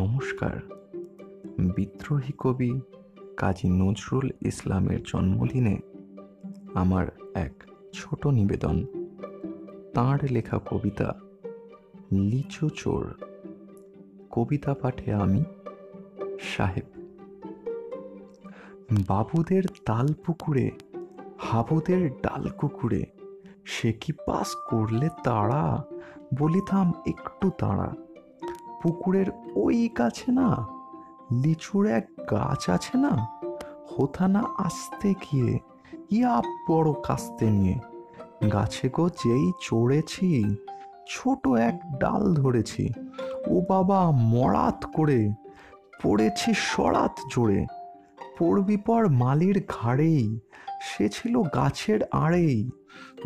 নমস্কার। বিদ্রোহী কবি কাজী নজরুল ইসলামের জন্মদিনে আমার এক ছোট নিবেদন। তাঁর লেখা কবিতা লিচু চোর। কবিতা পাঠে আমি সাহেব। বাবুদের তাল পুকুরে হাবুদের ডাল কুকুরে সে কি পাস করলে তাড়া? বলিতাম একটু তাড়া। পুকুরের ওই কাছে না, লিচুর এক গাছ আছে না হোথা না আসতে গিয়ে ইয়া বড় কাস্তে নিয়ে, গাছে গো যেই চড়েছি, ছোট এক ডাল ধরেছি, ও বাবা মরাত করে পড়েছি সরাত জোরে পড়বি পর মালির ঘাড়েই, সে ছিল গাছের আড়েই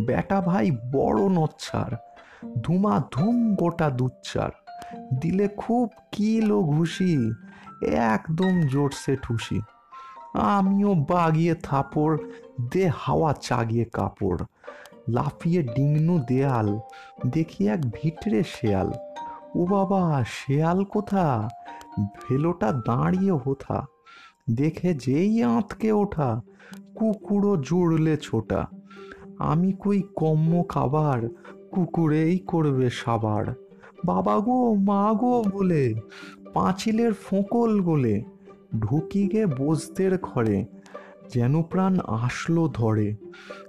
বেটা ভাই বড় নচ্ছার, ধুমা ধুম গোটা দুচ্চার দিলে খুব কিলো ঘুষি, একদম জোরসে ঠুসি। আমিও বাগিয়ে থাপড়, দে হাওয়া চাগিয়ে কাপড়। লাফিয়ে ডিংনু দেয়াল, দেখি এক ভিটরে শেয়াল। ও বাবা, শেয়াল কোথা? ভেলোটা দাঁড়িয়ে হোথা। দেখে যেই আঁতকে ওঠা, কুকুরও জুড়লে ছোটা। আমি কই কম্ম খাবার, কুকুরেই করবে সাবার। বাবা গো মা গো বলে, পাঁচিলের ফোঁকল গোলে, ঢুকি গে বসদের ঘরে, যেন প্রাণ আসলো ধরে।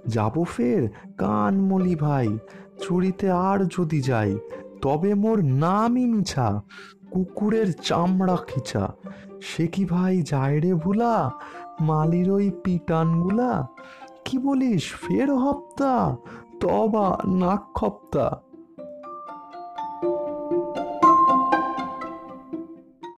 যাব ফের কান মলি ভাই, চুরিতে আর যদি যাই, তবে মোর নামই মিছা, কুকুরের চামড়া খিচা। সে কি ভাই যায় রে ভুলা, মালির ওই পিটানগুলা? কি বলিস, ফের হপ্তা, তবা নাক খপ্তা